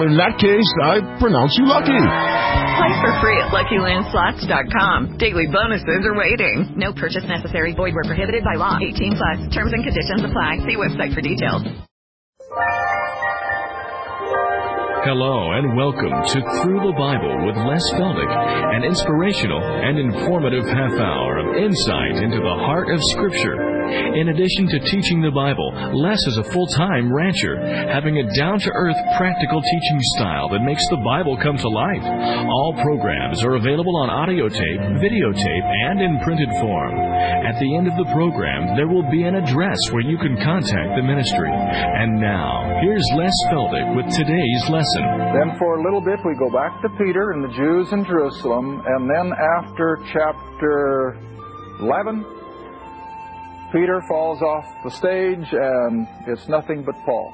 In that case, I pronounce you lucky. Play for free at LuckyLandSlots.com. Daily bonuses are waiting. No purchase necessary. Void where prohibited by law. 18 plus. Terms and conditions apply. See website for details. Hello and welcome to Through the Bible with Les Feldick, an inspirational and informative half hour of insight into the heart of Scripture. In addition to teaching the Bible, Les is a full time rancher, having a down to earth, practical teaching style that makes the Bible come to life. All programs are available on audio tape, videotape, and in printed form. At the end of the program, there will be an address where you can contact the ministry. And now, here's Les Feldick with today's lesson. Then for a little bit, we go back to Peter and the Jews in Jerusalem, and then after chapter 11, Peter falls off the stage and it's nothing but Paul.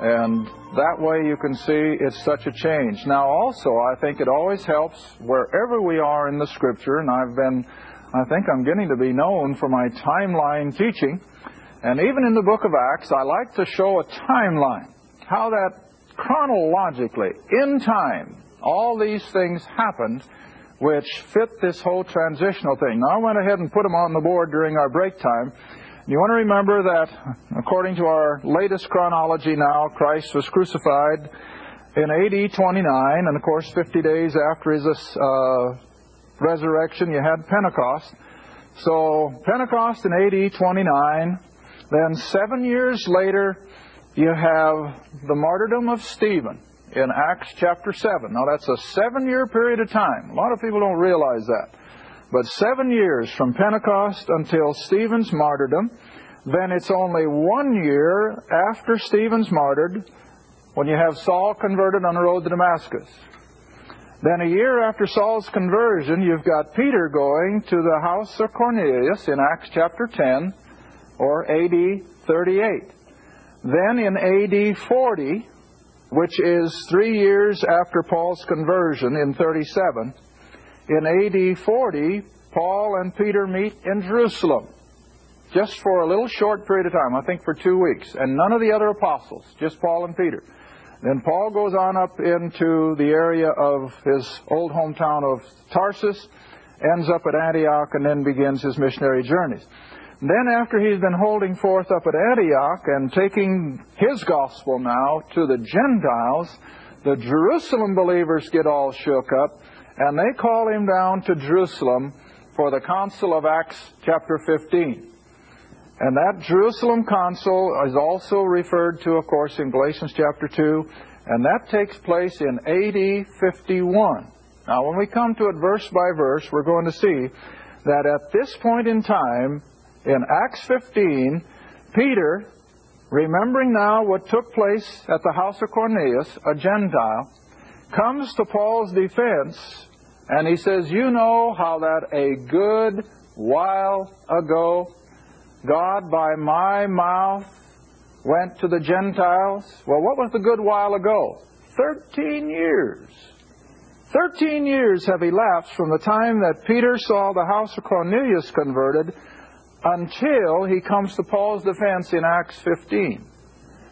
And that way you can see it's such a change. Now also, I think it always helps wherever we are in the scripture, and I've been, I think I'm getting to be known for my timeline teaching. And even in the book of Acts, I like to show a timeline. How that chronologically, in time, all these things happened which fit this whole transitional thing. Now, I went ahead and put them on the board during our break time. You want to remember that, according to our latest chronology now, Christ was crucified in AD 29, and of course, 50 days after his uh, resurrection, you had Pentecost. So, Pentecost in AD 29, then seven years later, you have the martyrdom of Stephen in Acts chapter 7. Now, that's a seven year period of time. A lot of people don't realize that. But seven years from Pentecost until Stephen's martyrdom, then it's only one year after Stephen's martyred when you have Saul converted on the road to Damascus. Then a year after Saul's conversion, you've got Peter going to the house of Cornelius in Acts chapter 10 or AD 38. Then in AD 40, which is three years after Paul's conversion in 37, in AD 40, Paul and Peter meet in Jerusalem just for a little short period of time, I think for two weeks, and none of the other apostles, just Paul and Peter. Then Paul goes on up into the area of his old hometown of Tarsus, ends up at Antioch, and then begins his missionary journeys. Then, after he's been holding forth up at Antioch and taking his gospel now to the Gentiles, the Jerusalem believers get all shook up and they call him down to Jerusalem for the Council of Acts, chapter 15. And that Jerusalem Council is also referred to, of course, in Galatians chapter 2, and that takes place in AD 51. Now, when we come to it verse by verse, we're going to see that at this point in time, in Acts 15, Peter, remembering now what took place at the house of Cornelius, a Gentile, comes to Paul's defense and he says, You know how that a good while ago God by my mouth went to the Gentiles? Well, what was the good while ago? Thirteen years. Thirteen years have elapsed from the time that Peter saw the house of Cornelius converted until he comes to Paul's defense in Acts 15.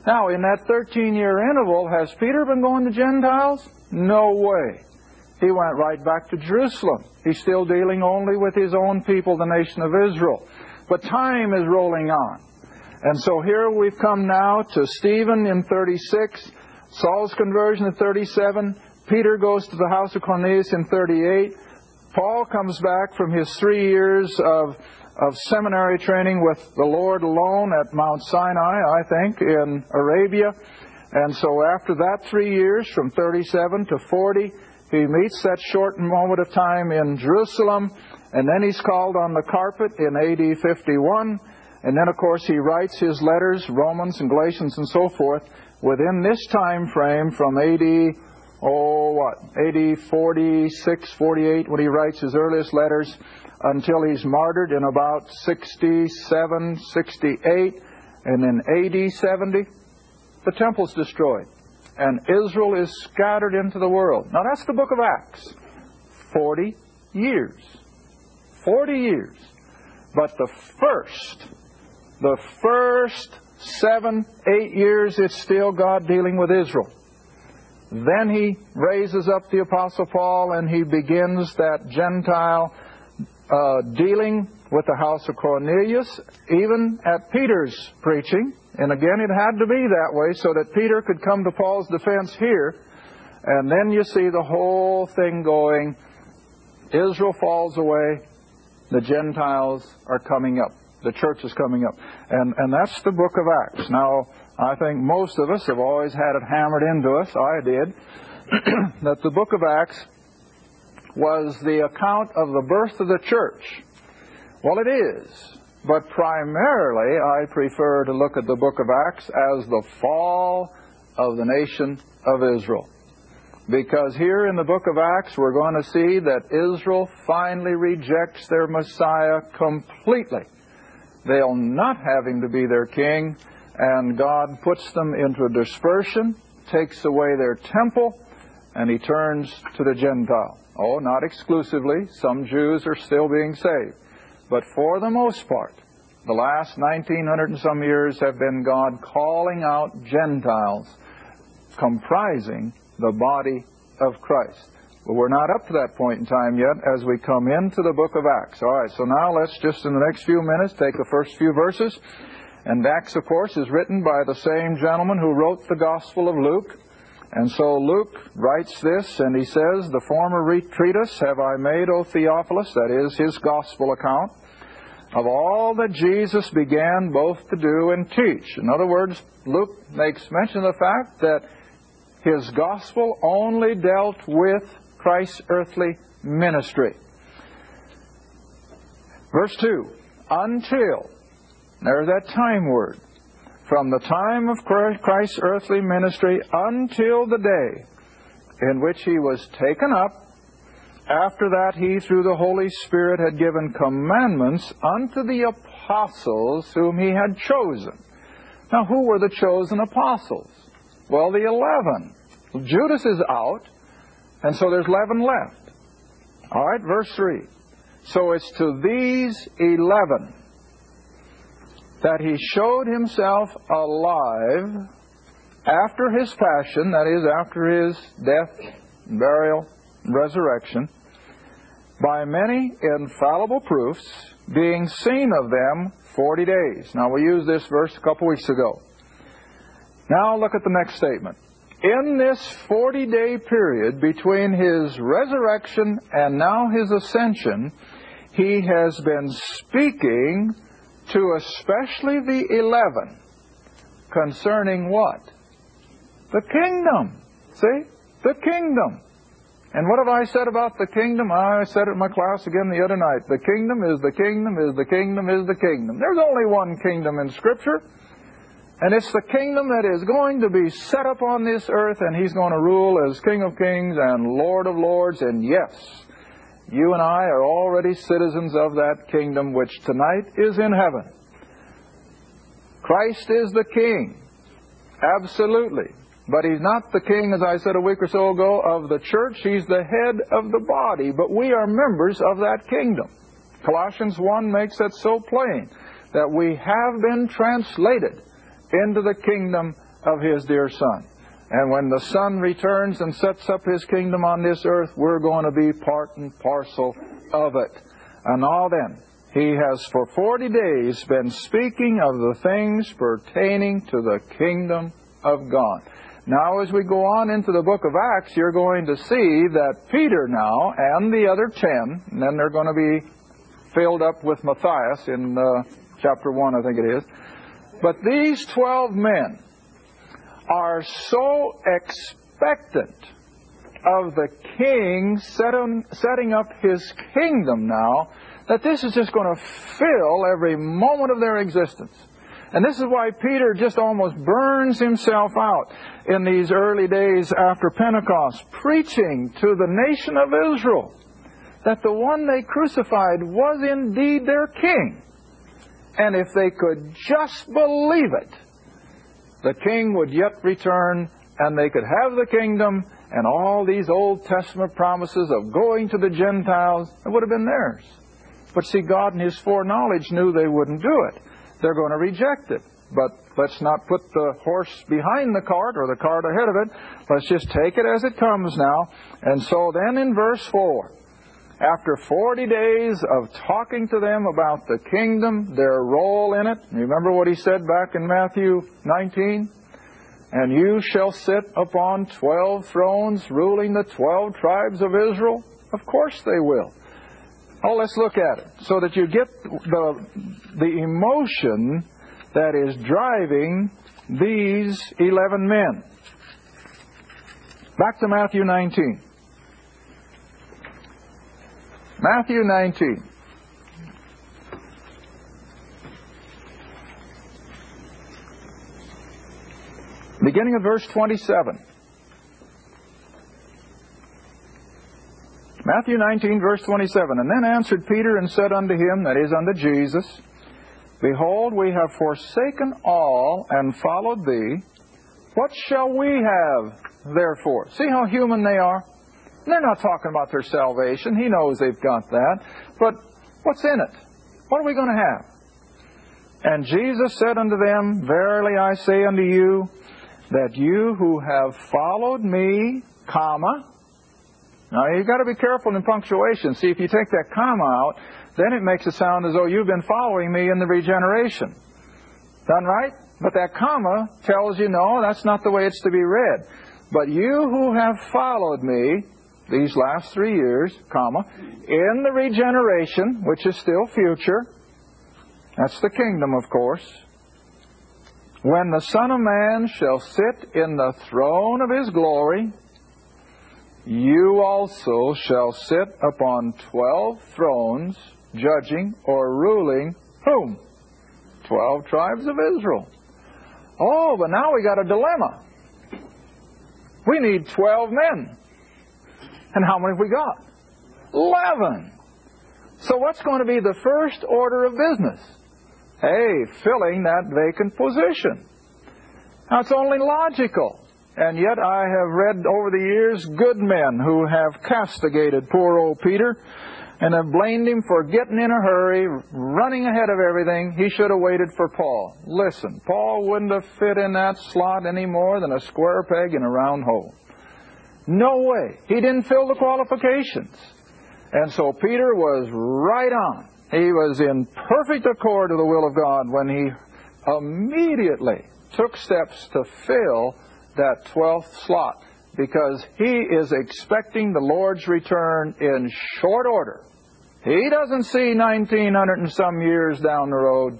Now, in that 13 year interval, has Peter been going to Gentiles? No way. He went right back to Jerusalem. He's still dealing only with his own people, the nation of Israel. But time is rolling on. And so here we've come now to Stephen in 36, Saul's conversion in 37, Peter goes to the house of Cornelius in 38, Paul comes back from his three years of of seminary training with the Lord alone at Mount Sinai, I think, in Arabia. And so after that three years, from 37 to 40, he meets that short moment of time in Jerusalem, and then he's called on the carpet in AD 51. And then, of course, he writes his letters, Romans and Galatians and so forth, within this time frame from AD, oh, what, AD 46, 48, when he writes his earliest letters until he's martyred in about 67, 68. And in AD 70, the temple's destroyed. And Israel is scattered into the world. Now that's the book of Acts. 40 years. 40 years. But the first, the first seven, eight years, it's still God dealing with Israel. Then he raises up the Apostle Paul and he begins that Gentile uh, dealing with the house of Cornelius, even at Peter's preaching. And again, it had to be that way so that Peter could come to Paul's defense here. And then you see the whole thing going. Israel falls away. The Gentiles are coming up. The church is coming up. And, and that's the book of Acts. Now, I think most of us have always had it hammered into us. I did. that the book of Acts was the account of the birth of the church. Well, it is. But primarily, I prefer to look at the book of Acts as the fall of the nation of Israel. Because here in the book of Acts, we're going to see that Israel finally rejects their Messiah completely. They'll not have him to be their king, and God puts them into dispersion, takes away their temple, and he turns to the Gentile. Oh, not exclusively. Some Jews are still being saved. But for the most part, the last 1900 and some years have been God calling out Gentiles comprising the body of Christ. But we're not up to that point in time yet as we come into the book of Acts. All right, so now let's just in the next few minutes take the first few verses. And Acts, of course, is written by the same gentleman who wrote the Gospel of Luke. And so Luke writes this, and he says, The former treatise have I made, O Theophilus, that is his Gospel account, of all that Jesus began both to do and teach. In other words, Luke makes mention of the fact that his Gospel only dealt with Christ's earthly ministry. Verse 2 Until, there's that time word, from the time of Christ's earthly ministry until the day in which he was taken up. After that, he, through the Holy Spirit, had given commandments unto the apostles whom he had chosen. Now, who were the chosen apostles? Well, the eleven. Judas is out, and so there's eleven left. All right, verse 3. So it's to these eleven that he showed himself alive after his passion, that is, after his death, burial, resurrection, by many infallible proofs, being seen of them forty days. Now, we used this verse a couple weeks ago. Now, look at the next statement. In this 40 day period between his resurrection and now his ascension, he has been speaking to especially the eleven concerning what? The kingdom. See? The kingdom. And what have I said about the kingdom? I said it in my class again the other night. The kingdom is the kingdom is the kingdom is the kingdom. There's only one kingdom in Scripture. And it's the kingdom that is going to be set up on this earth, and He's going to rule as King of Kings and Lord of Lords. And yes, you and I are already citizens of that kingdom which tonight is in heaven. Christ is the King. Absolutely. But he's not the king, as I said a week or so ago, of the church. He's the head of the body. But we are members of that kingdom. Colossians 1 makes that so plain that we have been translated into the kingdom of his dear Son. And when the Son returns and sets up His kingdom on this earth, we're going to be part and parcel of it. And now then, He has for 40 days been speaking of the things pertaining to the kingdom of God. Now, as we go on into the book of Acts, you're going to see that Peter now and the other ten, and then they're going to be filled up with Matthias in uh, chapter 1, I think it is. But these 12 men, are so expectant of the king setting up his kingdom now that this is just going to fill every moment of their existence. And this is why Peter just almost burns himself out in these early days after Pentecost, preaching to the nation of Israel that the one they crucified was indeed their king. And if they could just believe it, the king would yet return and they could have the kingdom and all these Old Testament promises of going to the Gentiles, it would have been theirs. But see, God in His foreknowledge knew they wouldn't do it. They're going to reject it. But let's not put the horse behind the cart or the cart ahead of it. Let's just take it as it comes now. And so then in verse 4, after 40 days of talking to them about the kingdom, their role in it, remember what he said back in Matthew 19? And you shall sit upon 12 thrones, ruling the 12 tribes of Israel? Of course they will. Oh, let's look at it so that you get the, the emotion that is driving these 11 men. Back to Matthew 19. Matthew 19. Beginning of verse 27. Matthew 19, verse 27. And then answered Peter and said unto him, that is unto Jesus, Behold, we have forsaken all and followed thee. What shall we have, therefore? See how human they are? They're not talking about their salvation. He knows they've got that. But what's in it? What are we going to have? And Jesus said unto them, Verily I say unto you, that you who have followed me, comma, now you've got to be careful in punctuation. See, if you take that comma out, then it makes it sound as though you've been following me in the regeneration. Done right? But that comma tells you, no, that's not the way it's to be read. But you who have followed me these last three years, comma, in the regeneration, which is still future, that's the kingdom, of course, when the Son of Man shall sit in the throne of his glory, you also shall sit upon twelve thrones, judging or ruling whom? Twelve tribes of Israel. Oh, but now we got a dilemma. We need twelve men. And how many have we got? Eleven. So what's going to be the first order of business? Hey, filling that vacant position. Now it's only logical. And yet I have read over the years good men who have castigated poor old Peter and have blamed him for getting in a hurry, running ahead of everything. He should have waited for Paul. Listen, Paul wouldn't have fit in that slot any more than a square peg in a round hole. No way. He didn't fill the qualifications. And so Peter was right on. He was in perfect accord to the will of God when he immediately took steps to fill that 12th slot because he is expecting the Lord's return in short order. He doesn't see 1900 and some years down the road.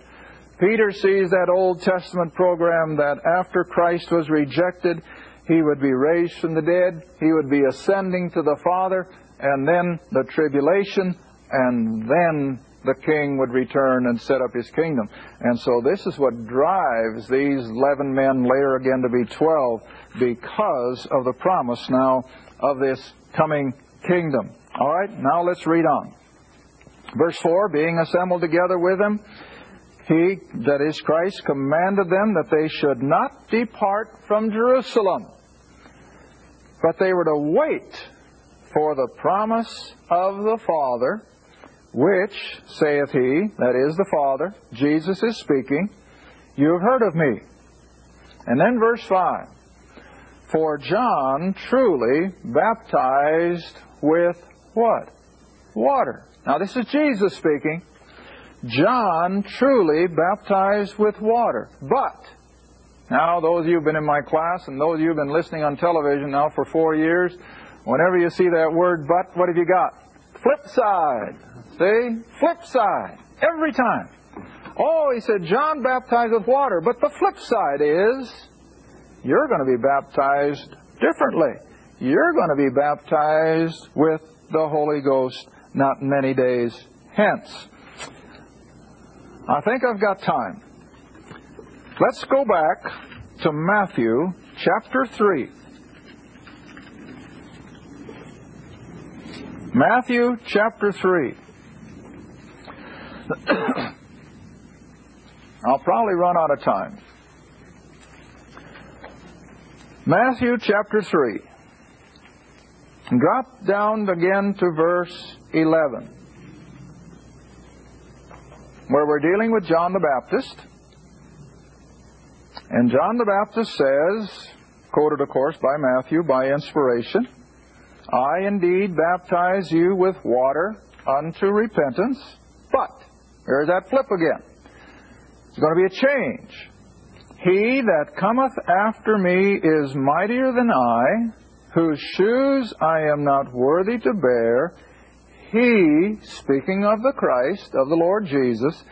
Peter sees that Old Testament program that after Christ was rejected, he would be raised from the dead, he would be ascending to the Father, and then the tribulation, and then the king would return and set up his kingdom. And so this is what drives these 11 men later again to be 12 because of the promise now of this coming kingdom. All right, now let's read on. Verse 4 Being assembled together with him, he, that is Christ, commanded them that they should not depart from Jerusalem, but they were to wait for the promise of the Father which, saith he, that is the Father, Jesus is speaking, you have heard of me. And then verse 5 For John truly baptized with what? Water. Now this is Jesus speaking. John truly baptized with water. But, now those of you who've been in my class and those of you who've been listening on television now for four years, whenever you see that word but, what have you got? Flip side. See? Flip side. Every time. Oh, he said, John baptized with water, but the flip side is you're going to be baptized differently. You're going to be baptized with the Holy Ghost not many days hence. I think I've got time. Let's go back to Matthew chapter 3. Matthew chapter 3. I'll probably run out of time. Matthew chapter 3. Drop down again to verse 11, where we're dealing with John the Baptist. And John the Baptist says, quoted, of course, by Matthew by inspiration, I indeed baptize you with water unto repentance, but, there's that flip again. There's going to be a change. He that cometh after me is mightier than I, whose shoes I am not worthy to bear. He, speaking of the Christ, of the Lord Jesus,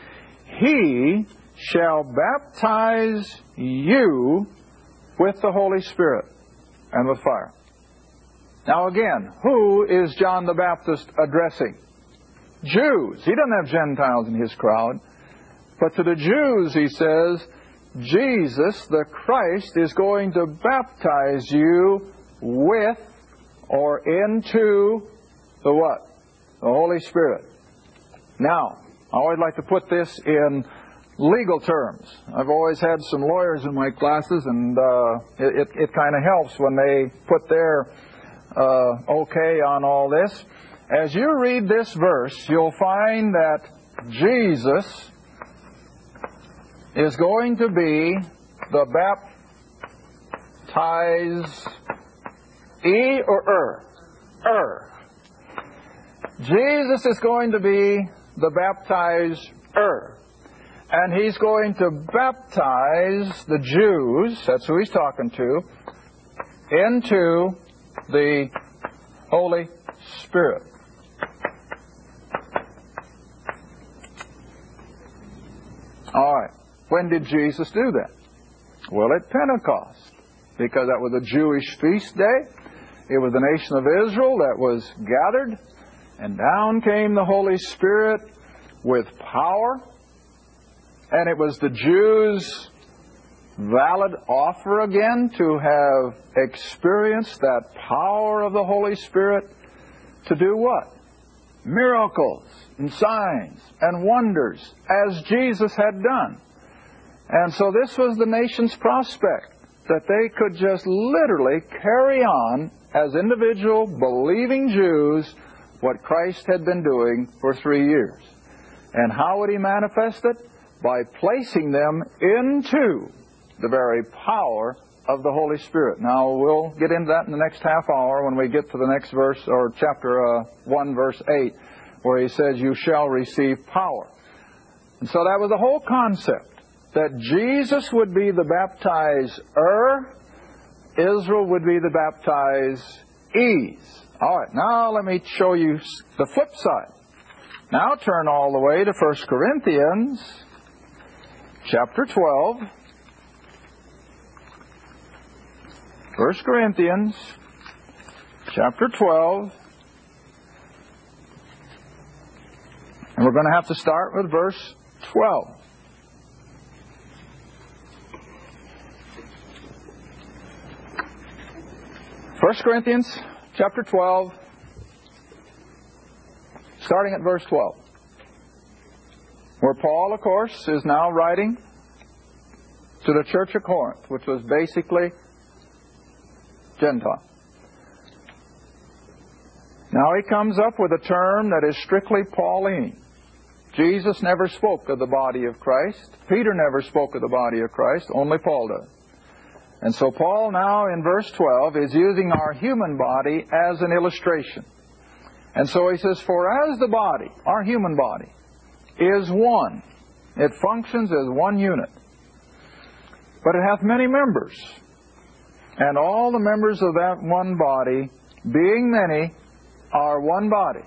he shall baptize you with the Holy Spirit and with fire. Now again, who is John the Baptist addressing? Jews. He doesn't have Gentiles in his crowd. But to the Jews, he says, Jesus, the Christ, is going to baptize you with or into the what? The Holy Spirit. Now, I always like to put this in legal terms. I've always had some lawyers in my classes, and uh, it, it kind of helps when they put their uh, okay on all this. As you read this verse, you'll find that Jesus is going to be the baptize E or er? Er. Jesus is going to be the baptizer. And he's going to baptize the Jews, that's who he's talking to, into the Holy Spirit. All right. When did Jesus do that? Well, at Pentecost, because that was a Jewish feast day. It was the nation of Israel that was gathered, and down came the Holy Spirit with power. And it was the Jews' valid offer again to have experienced that power of the Holy Spirit to do what? Miracles and signs and wonders as Jesus had done. And so this was the nation's prospect that they could just literally carry on as individual believing Jews what Christ had been doing for three years. And how would he manifest it? By placing them into the very power of the Holy Spirit. Now, we'll get into that in the next half hour when we get to the next verse, or chapter uh, 1, verse 8, where he says, You shall receive power. And so that was the whole concept that Jesus would be the baptizer, Israel would be the baptizees. All right, now let me show you the flip side. Now turn all the way to 1 Corinthians chapter 12. 1 Corinthians chapter 12. And we're going to have to start with verse 12. 1 Corinthians chapter 12, starting at verse 12, where Paul, of course, is now writing to the church of Corinth, which was basically Gentile. Now he comes up with a term that is strictly Pauline. Jesus never spoke of the body of Christ. Peter never spoke of the body of Christ. Only Paul does. And so Paul now in verse 12 is using our human body as an illustration. And so he says, For as the body, our human body, is one, it functions as one unit, but it hath many members. And all the members of that one body, being many, are one body.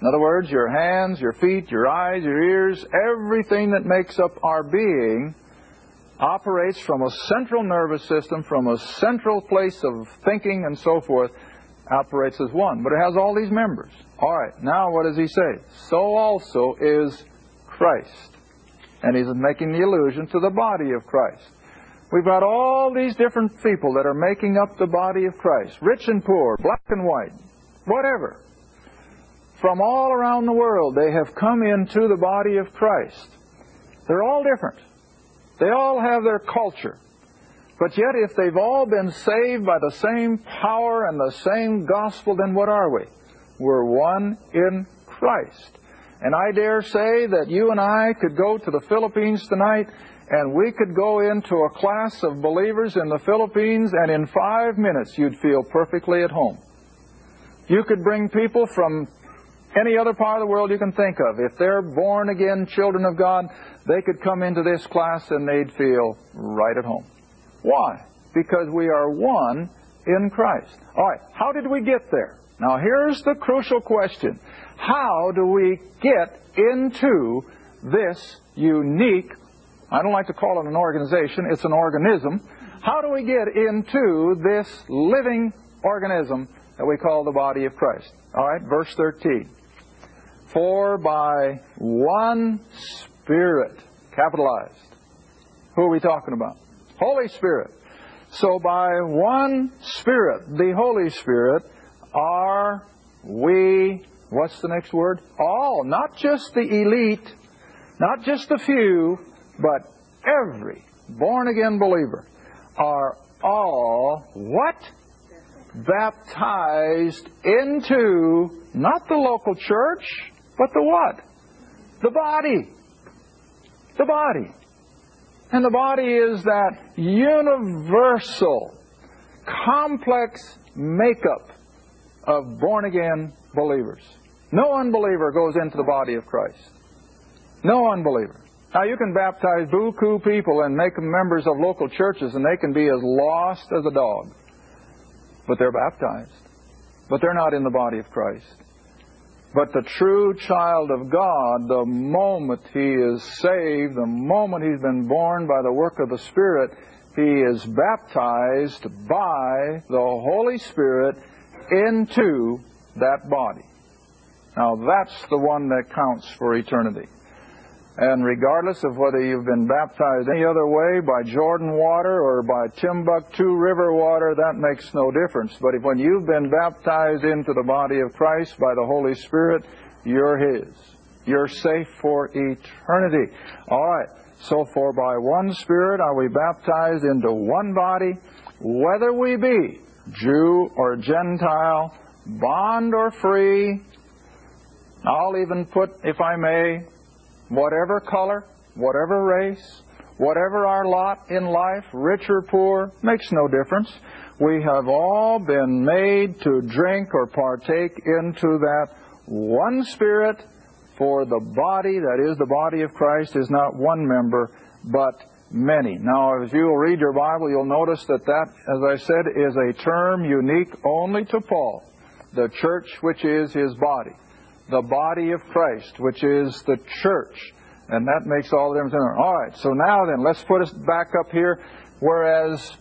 In other words, your hands, your feet, your eyes, your ears, everything that makes up our being operates from a central nervous system, from a central place of thinking and so forth, operates as one. But it has all these members. All right, now what does he say? So also is Christ. And he's making the allusion to the body of Christ. We've got all these different people that are making up the body of Christ rich and poor, black and white, whatever. From all around the world, they have come into the body of Christ. They're all different. They all have their culture. But yet, if they've all been saved by the same power and the same gospel, then what are we? We're one in Christ. And I dare say that you and I could go to the Philippines tonight and we could go into a class of believers in the Philippines and in five minutes you'd feel perfectly at home. You could bring people from any other part of the world you can think of. If they're born again children of God, they could come into this class and they'd feel right at home. Why? Because we are one in Christ. All right, how did we get there? Now here's the crucial question. How do we get into this unique, I don't like to call it an organization, it's an organism. How do we get into this living organism that we call the body of Christ? All right, verse 13. For by one Spirit, capitalized. Who are we talking about? Holy Spirit. So by one Spirit, the Holy Spirit, are we, what's the next word? All, not just the elite, not just the few, but every born again believer are all what? Baptized into not the local church, but the what? The body. The body. And the body is that universal, complex makeup of born again believers. No unbeliever goes into the body of Christ. No unbeliever. Now you can baptize buku people and make them members of local churches and they can be as lost as a dog. But they're baptized. But they're not in the body of Christ. But the true child of God, the moment he is saved, the moment he's been born by the work of the Spirit, he is baptized by the Holy Spirit into that body. Now that's the one that counts for eternity. And regardless of whether you've been baptized any other way, by Jordan water or by Timbuktu River water, that makes no difference. But if, when you've been baptized into the body of Christ by the Holy Spirit, you're His. You're safe for eternity. All right. So for by one Spirit are we baptized into one body, whether we be Jew or Gentile, bond or free. I'll even put, if I may, whatever color, whatever race, whatever our lot in life, rich or poor, makes no difference. We have all been made to drink or partake into that one Spirit, for the body, that is the body of Christ, is not one member, but many. Now, if you will read your Bible, you'll notice that that, as I said, is a term unique only to Paul. The church, which is his body the body of Christ, which is the church. And that makes all the difference. All right, so now then, let's put us back up here. Whereas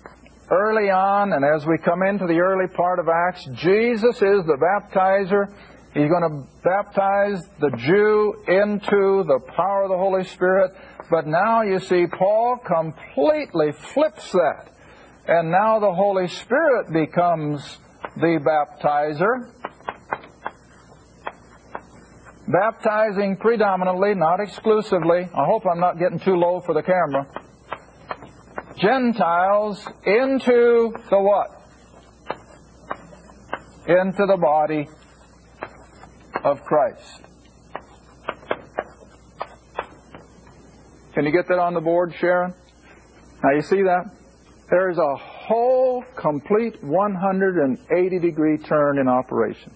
early on, and as we come into the early part of Acts, Jesus is the baptizer. He's going to baptize the Jew into the power of the Holy Spirit. But now you see, Paul completely flips that. And now the Holy Spirit becomes the baptizer baptizing predominantly, not exclusively. I hope I'm not getting too low for the camera. Gentiles into the what? Into the body of Christ. Can you get that on the board, Sharon? Now you see that? There's a whole complete 180 degree turn in operation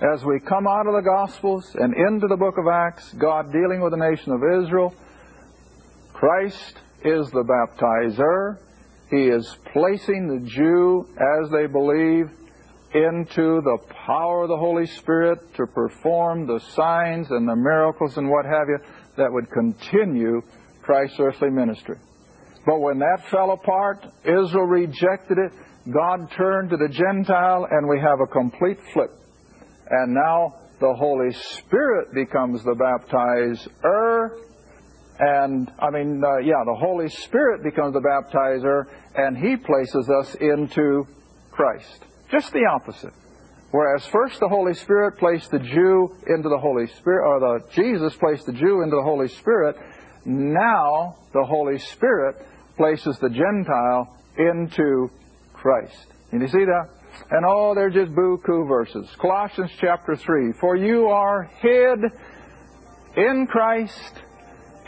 as we come out of the Gospels and into the book of Acts, God dealing with the nation of Israel, Christ is the baptizer. He is placing the Jew, as they believe, into the power of the Holy Spirit to perform the signs and the miracles and what have you that would continue Christ's earthly ministry. But when that fell apart, Israel rejected it, God turned to the Gentile, and we have a complete flip and now the Holy Spirit becomes the baptizer. And, I mean, uh, yeah, the Holy Spirit becomes the baptizer, and He places us into Christ. Just the opposite. Whereas first the Holy Spirit placed the Jew into the Holy Spirit, or the Jesus placed the Jew into the Holy Spirit, Now the Holy Spirit places the Gentile into Christ. And you see that? And oh, they're just buku verses. Colossians chapter 3. For you are hid in Christ,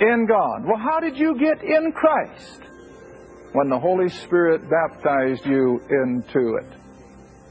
in God. Well, how did you get in Christ? When the Holy Spirit baptized you into it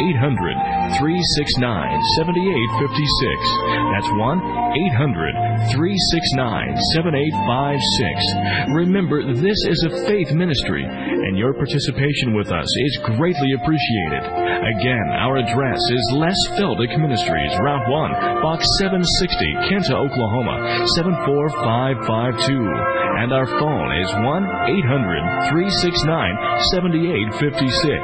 800 369 7856. That's 1 800 369 7856. Remember, this is a faith ministry, and your participation with us is greatly appreciated. Again, our address is Les Feldick Ministries, Route 1, Box 760, Kinta, Oklahoma 74552 and our phone is 1 800 369 7856.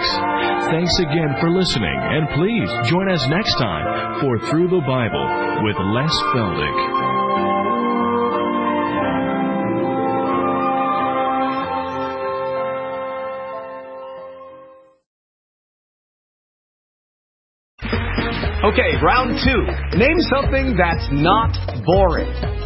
Thanks again for listening, and please join us next time for Through the Bible with Les Feldick. Okay, round two. Name something that's not boring.